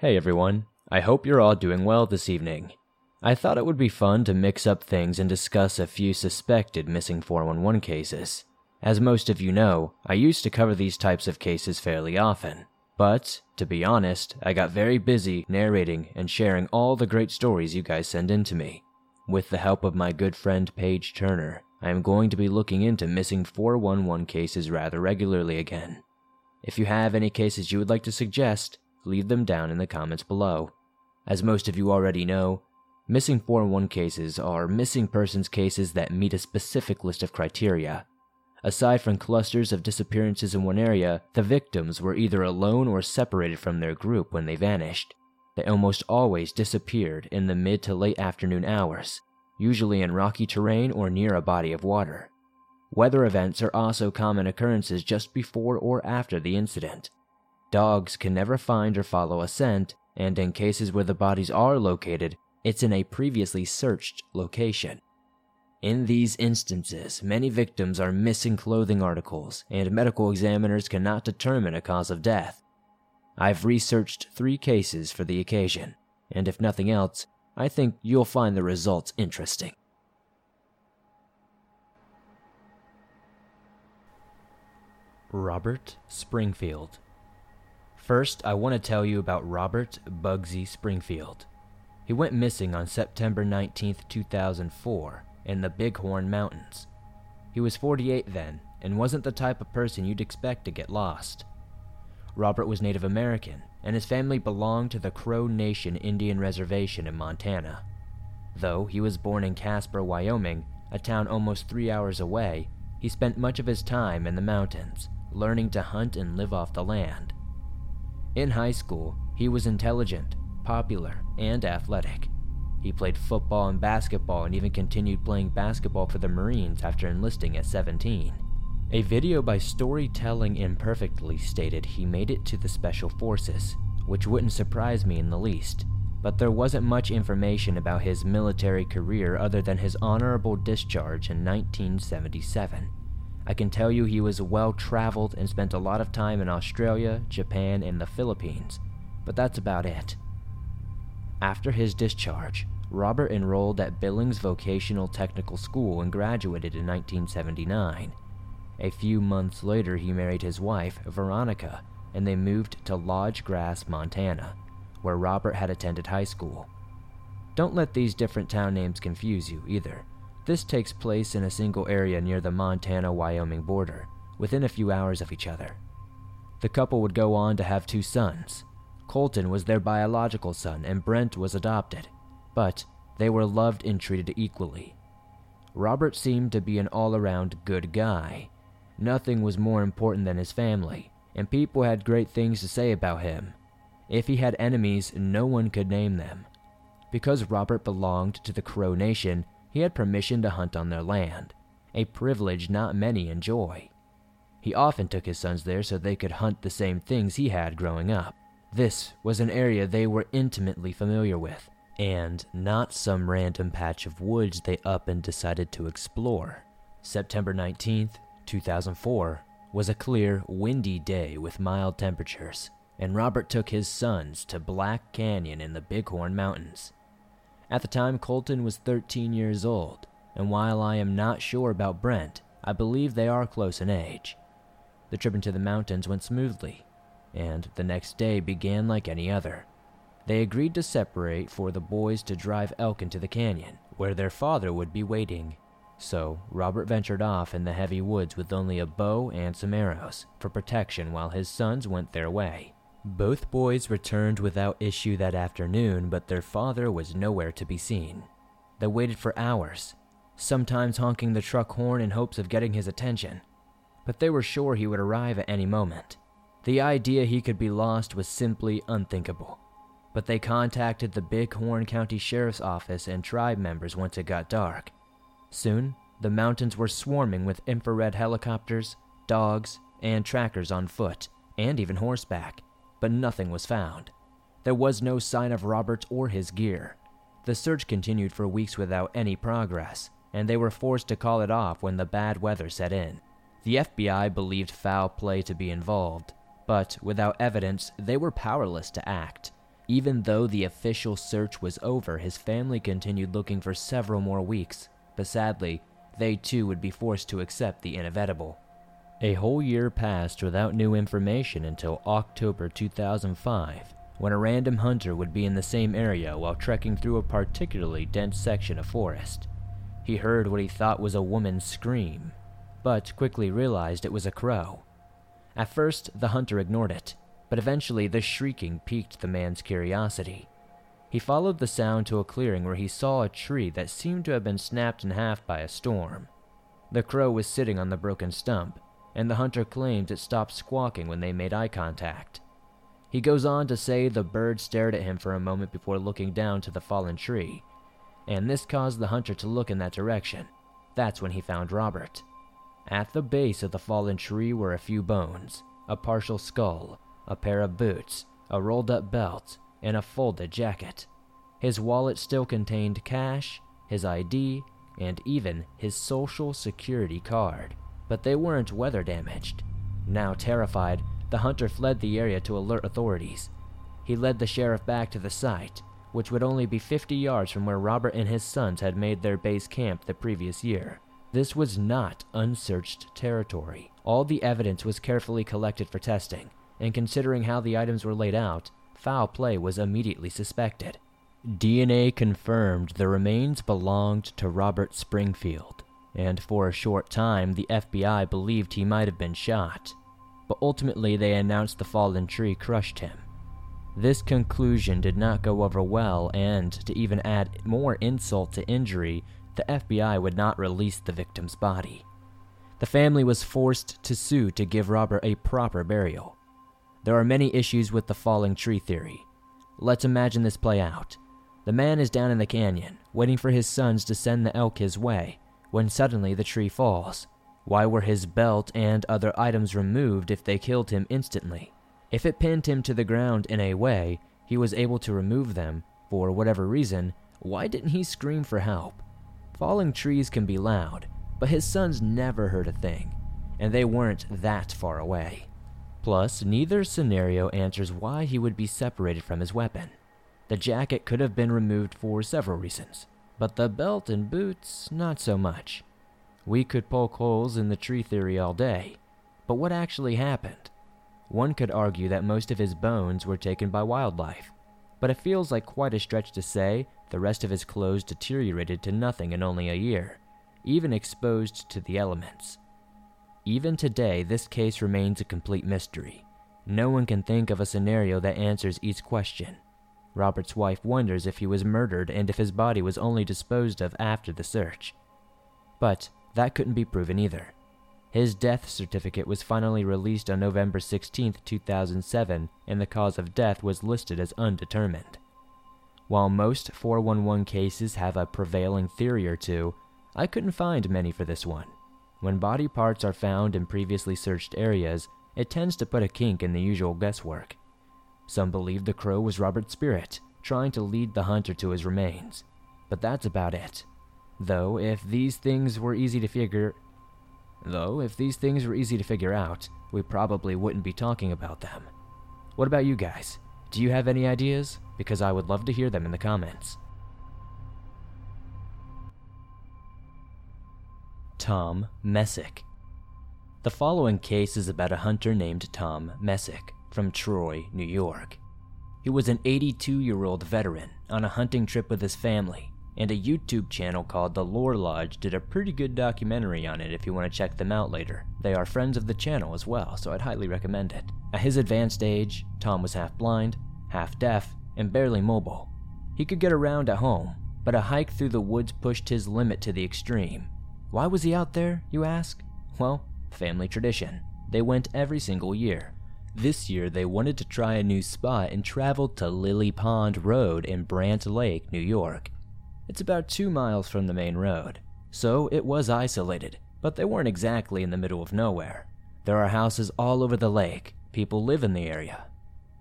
Hey everyone, I hope you're all doing well this evening. I thought it would be fun to mix up things and discuss a few suspected missing 411 cases. As most of you know, I used to cover these types of cases fairly often. But, to be honest, I got very busy narrating and sharing all the great stories you guys send in to me. With the help of my good friend Paige Turner, I am going to be looking into missing 411 cases rather regularly again. If you have any cases you would like to suggest, leave them down in the comments below. As most of you already know, missing 411 cases are missing persons cases that meet a specific list of criteria. Aside from clusters of disappearances in one area, the victims were either alone or separated from their group when they vanished. They almost always disappeared in the mid to late afternoon hours, usually in rocky terrain or near a body of water. Weather events are also common occurrences just before or after the incident. Dogs can never find or follow a scent, and in cases where the bodies are located, it's in a previously searched location. In these instances, many victims are missing clothing articles, and medical examiners cannot determine a cause of death. I've researched three cases for the occasion, and if nothing else, I think you'll find the results interesting. Robert Springfield. First, I want to tell you about Robert Bugsy Springfield. He went missing on September 19, 2004, in the Bighorn Mountains. He was 48 then and wasn't the type of person you'd expect to get lost. Robert was Native American, and his family belonged to the Crow Nation Indian Reservation in Montana. Though he was born in Casper, Wyoming, a town almost three hours away, he spent much of his time in the mountains, learning to hunt and live off the land. In high school, he was intelligent, popular, and athletic. He played football and basketball and even continued playing basketball for the Marines after enlisting at 17. A video by Storytelling Imperfectly stated he made it to the Special Forces, which wouldn't surprise me in the least, but there wasn't much information about his military career other than his honorable discharge in 1977. I can tell you he was well traveled and spent a lot of time in Australia, Japan, and the Philippines, but that's about it. After his discharge, Robert enrolled at Billings Vocational Technical School and graduated in 1979. A few months later, he married his wife, Veronica, and they moved to Lodge Grass, Montana, where Robert had attended high school. Don't let these different town names confuse you either. This takes place in a single area near the Montana Wyoming border, within a few hours of each other. The couple would go on to have two sons. Colton was their biological son, and Brent was adopted, but they were loved and treated equally. Robert seemed to be an all around good guy. Nothing was more important than his family, and people had great things to say about him. If he had enemies, no one could name them. Because Robert belonged to the Crow Nation, he had permission to hunt on their land, a privilege not many enjoy. He often took his sons there so they could hunt the same things he had growing up. This was an area they were intimately familiar with, and not some random patch of woods they up and decided to explore. September 19th, 2004, was a clear, windy day with mild temperatures, and Robert took his sons to Black Canyon in the Bighorn Mountains. At the time, Colton was 13 years old, and while I am not sure about Brent, I believe they are close in age. The trip into the mountains went smoothly, and the next day began like any other. They agreed to separate for the boys to drive elk into the canyon, where their father would be waiting. So, Robert ventured off in the heavy woods with only a bow and some arrows for protection while his sons went their way. Both boys returned without issue that afternoon, but their father was nowhere to be seen. They waited for hours, sometimes honking the truck horn in hopes of getting his attention, but they were sure he would arrive at any moment. The idea he could be lost was simply unthinkable, but they contacted the Bighorn County Sheriff's Office and tribe members once it got dark. Soon, the mountains were swarming with infrared helicopters, dogs, and trackers on foot, and even horseback but nothing was found. There was no sign of Robert or his gear. The search continued for weeks without any progress, and they were forced to call it off when the bad weather set in. The FBI believed foul play to be involved, but without evidence, they were powerless to act. Even though the official search was over, his family continued looking for several more weeks, but sadly, they too would be forced to accept the inevitable. A whole year passed without new information until October 2005, when a random hunter would be in the same area while trekking through a particularly dense section of forest. He heard what he thought was a woman scream, but quickly realized it was a crow. At first, the hunter ignored it, but eventually the shrieking piqued the man's curiosity. He followed the sound to a clearing where he saw a tree that seemed to have been snapped in half by a storm. The crow was sitting on the broken stump, and the hunter claims it stopped squawking when they made eye contact. He goes on to say the bird stared at him for a moment before looking down to the fallen tree, and this caused the hunter to look in that direction. That's when he found Robert. At the base of the fallen tree were a few bones, a partial skull, a pair of boots, a rolled up belt, and a folded jacket. His wallet still contained cash, his ID, and even his social security card, but they weren't weather damaged. Now terrified, the hunter fled the area to alert authorities. He led the sheriff back to the site, which would only be 50 yards from where Robert and his sons had made their base camp the previous year. This was not unsearched territory. All the evidence was carefully collected for testing, and considering how the items were laid out, foul play was immediately suspected. DNA confirmed the remains belonged to Robert Springfield, and for a short time the FBI believed he might have been shot. But ultimately, they announced the fallen tree crushed him. This conclusion did not go over well, and to even add more insult to injury, the FBI would not release the victim's body. The family was forced to sue to give Robert a proper burial. There are many issues with the falling tree theory. Let's imagine this play out. The man is down in the canyon, waiting for his sons to send the elk his way, when suddenly the tree falls. Why were his belt and other items removed if they killed him instantly? If it pinned him to the ground in a way he was able to remove them, for whatever reason, why didn't he scream for help? Falling trees can be loud, but his sons never heard a thing, and they weren't that far away. Plus, neither scenario answers why he would be separated from his weapon. The jacket could have been removed for several reasons, but the belt and boots, not so much. We could poke holes in the tree theory all day, but what actually happened? One could argue that most of his bones were taken by wildlife, but it feels like quite a stretch to say the rest of his clothes deteriorated to nothing in only a year, even exposed to the elements. Even today, this case remains a complete mystery. No one can think of a scenario that answers each question. Robert's wife wonders if he was murdered and if his body was only disposed of after the search. But that couldn't be proven either. His death certificate was finally released on November 16, 2007, and the cause of death was listed as undetermined. While most 411 cases have a prevailing theory or two, I couldn't find many for this one. When body parts are found in previously searched areas, it tends to put a kink in the usual guesswork. Some believe the crow was Robert's spirit, trying to lead the hunter to his remains. But that's about it. Though if these things were easy to figure though if these things were easy to figure out, we probably wouldn't be talking about them. What about you guys? Do you have any ideas? Because I would love to hear them in the comments. Tom Messick. The following case is about a hunter named Tom Messick from Troy, New York. He was an 82 year old veteran on a hunting trip with his family, and a YouTube channel called The Lore Lodge did a pretty good documentary on it if you want to check them out later. They are friends of the channel as well, so I'd highly recommend it. At his advanced age, Tom was half blind, half deaf, and barely mobile. He could get around at home, but a hike through the woods pushed his limit to the extreme, why was he out there, you ask? Well, family tradition. They went every single year. This year, they wanted to try a new spot and traveled to Lily Pond Road in Brant Lake, New York. It's about two miles from the main road, so it was isolated, but they weren't exactly in the middle of nowhere. There are houses all over the lake, people live in the area.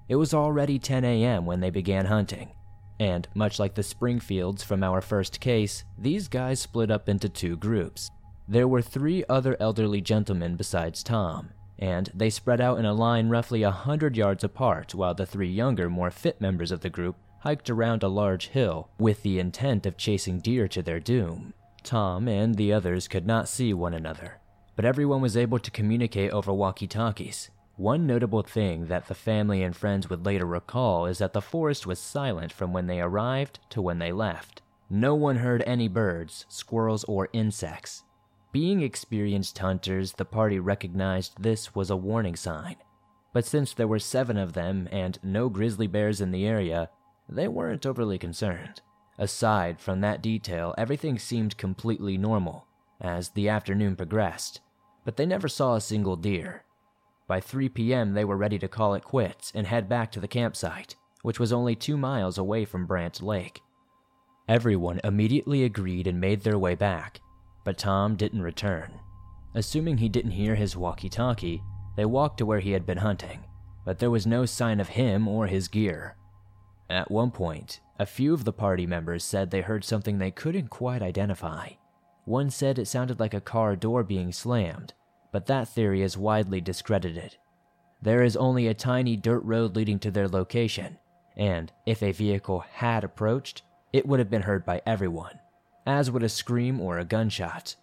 It was already 10 a.m. when they began hunting, and much like the Springfields from our first case, these guys split up into two groups. There were three other elderly gentlemen besides Tom, and they spread out in a line roughly a hundred yards apart while the three younger, more fit members of the group hiked around a large hill with the intent of chasing deer to their doom. Tom and the others could not see one another, but everyone was able to communicate over walkie talkies. One notable thing that the family and friends would later recall is that the forest was silent from when they arrived to when they left. No one heard any birds, squirrels, or insects. Being experienced hunters, the party recognized this was a warning sign. But since there were seven of them and no grizzly bears in the area, they weren't overly concerned. Aside from that detail, everything seemed completely normal as the afternoon progressed, but they never saw a single deer. By 3 p.m., they were ready to call it quits and head back to the campsite, which was only two miles away from Brant Lake. Everyone immediately agreed and made their way back, but Tom didn't return. Assuming he didn't hear his walkie talkie, they walked to where he had been hunting, but there was no sign of him or his gear. At one point, a few of the party members said they heard something they couldn't quite identify. One said it sounded like a car door being slammed, but that theory is widely discredited. There is only a tiny dirt road leading to their location, and if a vehicle had approached, it would have been heard by everyone, as would a scream or a gunshot.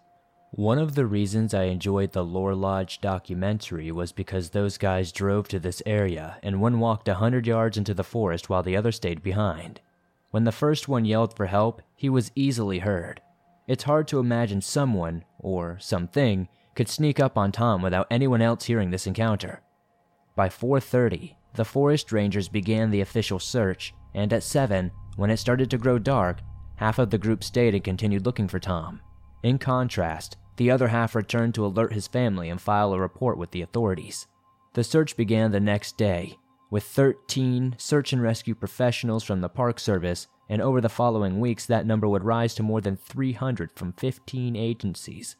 One of the reasons I enjoyed the Lore Lodge documentary was because those guys drove to this area and one walked a hundred yards into the forest while the other stayed behind. When the first one yelled for help, he was easily heard. It's hard to imagine someone, or something, could sneak up on Tom without anyone else hearing this encounter. By 4:30, the forest rangers began the official search, and at 7, when it started to grow dark, half of the group stayed and continued looking for Tom. In contrast, the other half returned to alert his family and file a report with the authorities. The search began the next day, with 13 search and rescue professionals from the Park Service, and over the following weeks, that number would rise to more than 300 from 15 agencies.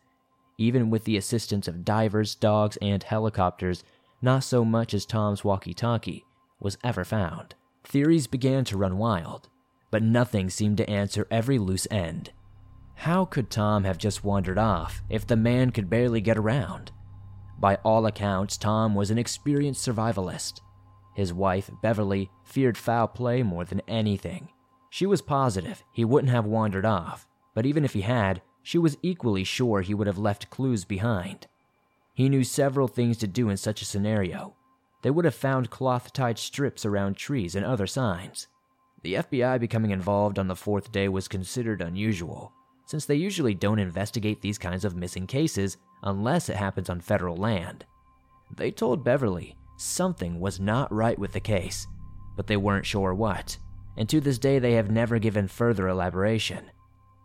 Even with the assistance of divers, dogs, and helicopters, not so much as Tom's walkie talkie was ever found. Theories began to run wild, but nothing seemed to answer every loose end. How could Tom have just wandered off if the man could barely get around? By all accounts, Tom was an experienced survivalist. His wife, Beverly, feared foul play more than anything. She was positive he wouldn't have wandered off, but even if he had, she was equally sure he would have left clues behind. He knew several things to do in such a scenario. They would have found cloth tied strips around trees and other signs. The FBI becoming involved on the fourth day was considered unusual, since they usually don't investigate these kinds of missing cases unless it happens on federal land. They told Beverly something was not right with the case, but they weren't sure what, and to this day they have never given further elaboration.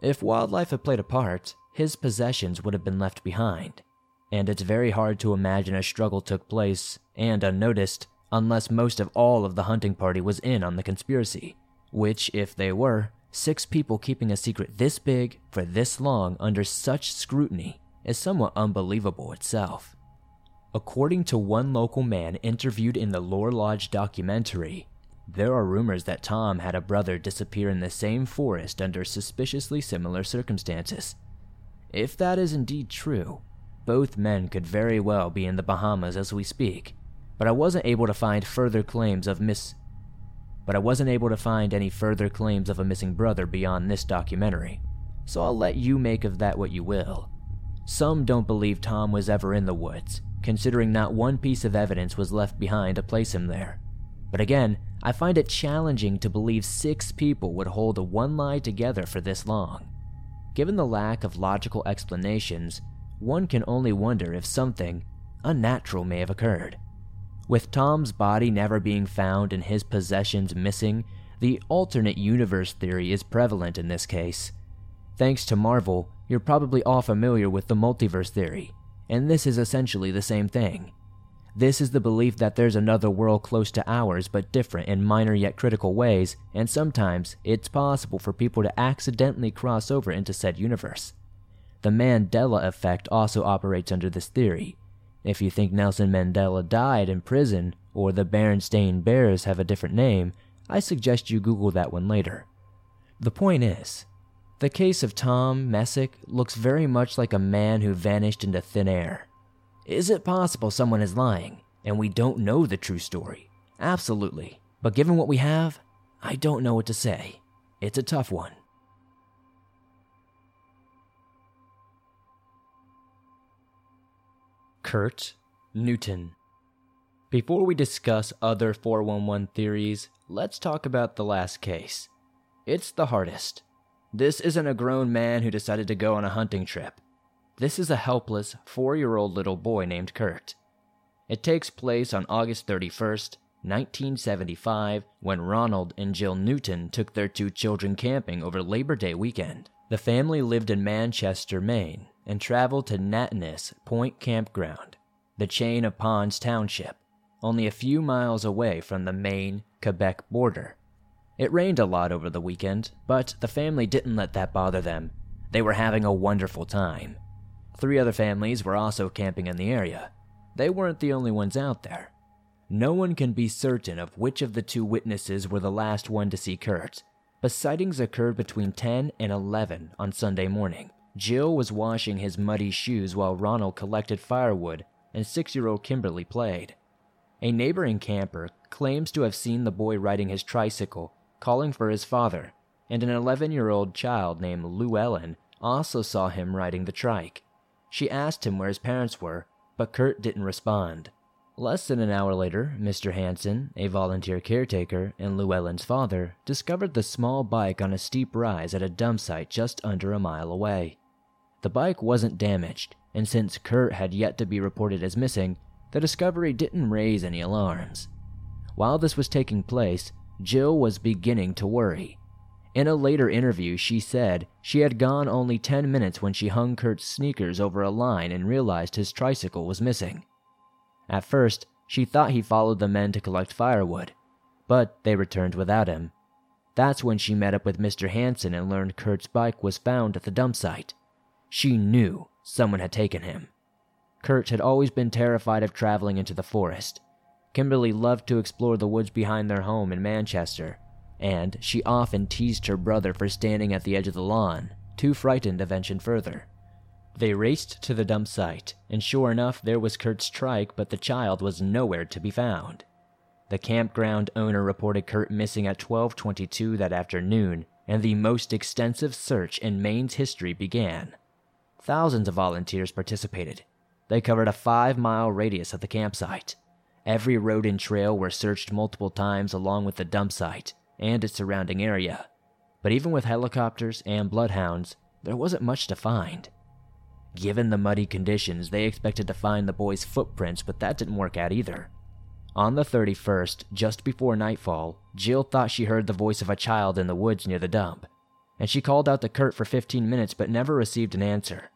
If wildlife had played a part, his possessions would have been left behind, and it's very hard to imagine a struggle took place and unnoticed unless most of all of the hunting party was in on the conspiracy, which, if they were, Six people keeping a secret this big for this long under such scrutiny is somewhat unbelievable itself. According to one local man interviewed in the Lore Lodge documentary, there are rumors that Tom had a brother disappear in the same forest under suspiciously similar circumstances. If that is indeed true, both men could very well be in the Bahamas as we speak, but I wasn't able to find further claims of miss but I wasn't able to find any further claims of a missing brother beyond this documentary, so I'll let you make of that what you will. Some don't believe Tom was ever in the woods, considering not one piece of evidence was left behind to place him there. But again, I find it challenging to believe six people would hold a one lie together for this long. Given the lack of logical explanations, one can only wonder if something unnatural may have occurred. With Tom's body never being found and his possessions missing, the alternate universe theory is prevalent in this case. Thanks to Marvel, you're probably all familiar with the multiverse theory, and this is essentially the same thing. This is the belief that there's another world close to ours but different in minor yet critical ways, and sometimes it's possible for people to accidentally cross over into said universe. The Mandela effect also operates under this theory, if you think Nelson Mandela died in prison or the Berenstain Bears have a different name, I suggest you Google that one later. The point is, the case of Tom Messick looks very much like a man who vanished into thin air. Is it possible someone is lying and we don't know the true story? Absolutely. But given what we have, I don't know what to say. It's a tough one. Kurt Newton. Before we discuss other 411 theories, let's talk about the last case. It's the hardest. This isn't a grown man who decided to go on a hunting trip. This is a helpless, four year old little boy named Kurt. It takes place on August 31st, 1975, when Ronald and Jill Newton took their two children camping over Labor Day weekend. The family lived in Manchester, Maine, and traveled to Natanis Point Campground, the chain of ponds township, only a few miles away from the Maine Quebec border. It rained a lot over the weekend, but the family didn't let that bother them. They were having a wonderful time. Three other families were also camping in the area. They weren't the only ones out there. No one can be certain of which of the two witnesses were the last one to see Kurt, but sightings occurred between 10 and 11 on Sunday morning. Jill was washing his muddy shoes while Ronald collected firewood and six year old Kimberly played. A neighboring camper claims to have seen the boy riding his tricycle, calling for his father, and an 11 year old child named Llewellyn also saw him riding the trike. She asked him where his parents were, but Kurt didn't respond. Less than an hour later, Mr. Hanson, a volunteer caretaker and Llewellyn's father, discovered the small bike on a steep rise at a dump site just under a mile away. The bike wasn't damaged, and since Kurt had yet to be reported as missing, the discovery didn't raise any alarms. While this was taking place, Jill was beginning to worry. In a later interview, she said she had gone only 10 minutes when she hung Kurt's sneakers over a line and realized his tricycle was missing. At first, she thought he followed the men to collect firewood, but they returned without him. That's when she met up with Mr. Hanson and learned Kurt's bike was found at the dump site. She knew someone had taken him. Kurt had always been terrified of traveling into the forest. Kimberly loved to explore the woods behind their home in Manchester, and she often teased her brother for standing at the edge of the lawn, too frightened to venture further. They raced to the dump site, and sure enough, there was Kurt's trike, but the child was nowhere to be found. The campground owner reported Kurt missing at 12:22 that afternoon, and the most extensive search in Maine's history began. Thousands of volunteers participated. They covered a 5-mile radius of the campsite. Every road and trail were searched multiple times along with the dump site and its surrounding area. But even with helicopters and bloodhounds, there wasn't much to find. Given the muddy conditions, they expected to find the boy's footprints, but that didn't work out either. On the 31st, just before nightfall, Jill thought she heard the voice of a child in the woods near the dump, and she called out to Kurt for 15 minutes but never received an answer.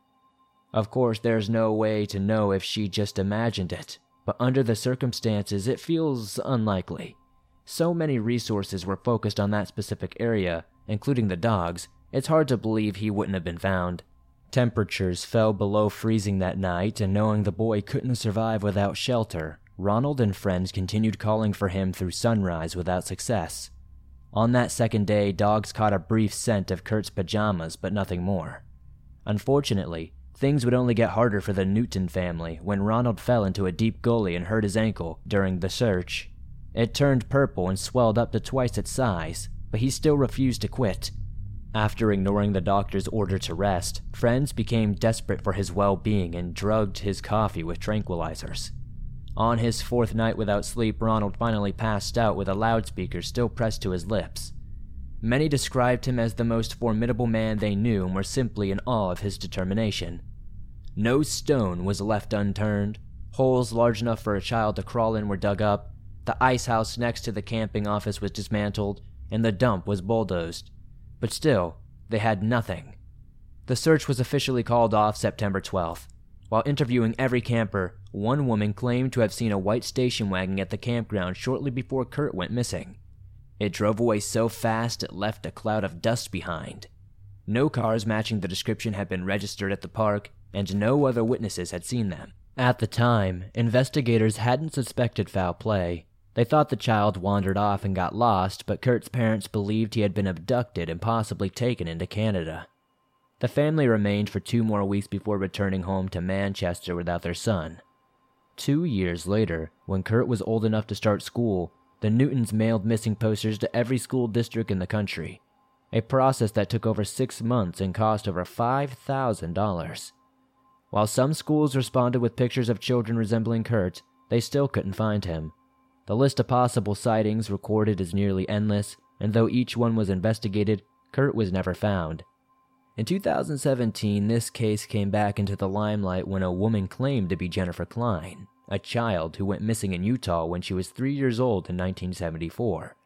Of course, there's no way to know if she just imagined it, but under the circumstances, it feels unlikely. So many resources were focused on that specific area, including the dogs, it's hard to believe he wouldn't have been found. Temperatures fell below freezing that night, and knowing the boy couldn't survive without shelter, Ronald and friends continued calling for him through sunrise without success. On that second day, dogs caught a brief scent of Kurt's pajamas, but nothing more. Unfortunately, things would only get harder for the Newton family when Ronald fell into a deep gully and hurt his ankle during the search. It turned purple and swelled up to twice its size, but he still refused to quit, after ignoring the doctor's order to rest, friends became desperate for his well being and drugged his coffee with tranquilizers. On his fourth night without sleep, Ronald finally passed out with a loudspeaker still pressed to his lips. Many described him as the most formidable man they knew and were simply in awe of his determination. No stone was left unturned, holes large enough for a child to crawl in were dug up, the ice house next to the camping office was dismantled, and the dump was bulldozed. But still, they had nothing. The search was officially called off September 12th. While interviewing every camper, one woman claimed to have seen a white station wagon at the campground shortly before Kurt went missing. It drove away so fast it left a cloud of dust behind. No cars matching the description had been registered at the park, and no other witnesses had seen them. At the time, investigators hadn't suspected foul play, they thought the child wandered off and got lost, but Kurt's parents believed he had been abducted and possibly taken into Canada. The family remained for two more weeks before returning home to Manchester without their son. Two years later, when Kurt was old enough to start school, the Newtons mailed missing posters to every school district in the country, a process that took over six months and cost over $5,000. While some schools responded with pictures of children resembling Kurt, they still couldn't find him. The list of possible sightings recorded is nearly endless, and though each one was investigated, Kurt was never found. In 2017, this case came back into the limelight when a woman claimed to be Jennifer Klein, a child who went missing in Utah when she was three years old in 1974.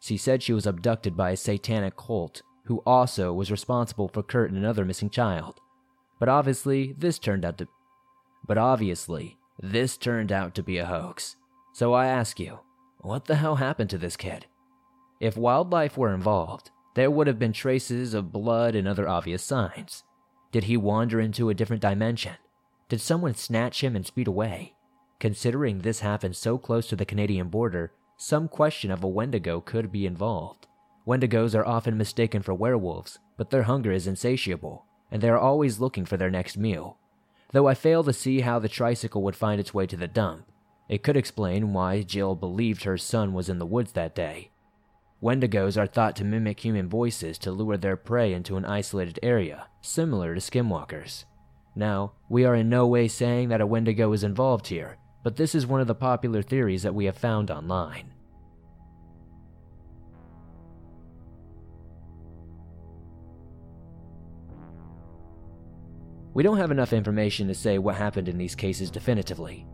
She said she was abducted by a satanic cult who also was responsible for Kurt and another missing child. But obviously, this turned out to But obviously, this turned out to be a hoax. So I ask you, what the hell happened to this kid? If wildlife were involved, there would have been traces of blood and other obvious signs. Did he wander into a different dimension? Did someone snatch him and speed away? Considering this happened so close to the Canadian border, some question of a Wendigo could be involved. Wendigos are often mistaken for werewolves, but their hunger is insatiable, and they are always looking for their next meal. Though I fail to see how the tricycle would find its way to the dump, it could explain why Jill believed her son was in the woods that day. Wendigos are thought to mimic human voices to lure their prey into an isolated area, similar to skinwalkers. Now, we are in no way saying that a Wendigo is involved here, but this is one of the popular theories that we have found online. We don't have enough information to say what happened in these cases definitively.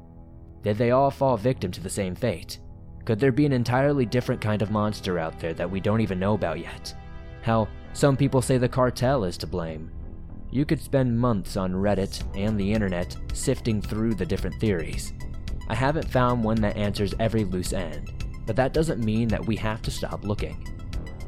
Did they all fall victim to the same fate? Could there be an entirely different kind of monster out there that we don't even know about yet? Hell, some people say the cartel is to blame. You could spend months on Reddit and the internet sifting through the different theories. I haven't found one that answers every loose end, but that doesn't mean that we have to stop looking.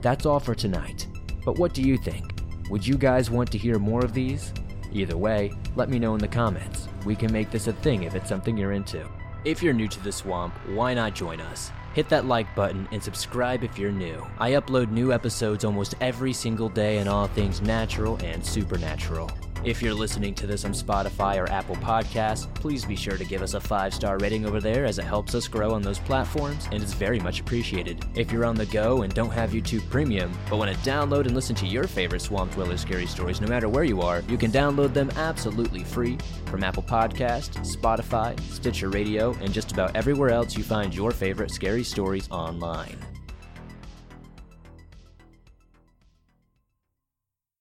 That's all for tonight. But what do you think? Would you guys want to hear more of these? Either way, let me know in the comments. We can make this a thing if it's something you're into. If you're new to the swamp, why not join us? Hit that like button and subscribe if you're new. I upload new episodes almost every single day on all things natural and supernatural. If you're listening to this on Spotify or Apple Podcasts, please be sure to give us a five star rating over there as it helps us grow on those platforms and is very much appreciated. If you're on the go and don't have YouTube Premium, but want to download and listen to your favorite Swamp Dweller scary stories no matter where you are, you can download them absolutely free from Apple Podcast, Spotify, Stitcher Radio, and just about everywhere else you find your favorite scary stories online.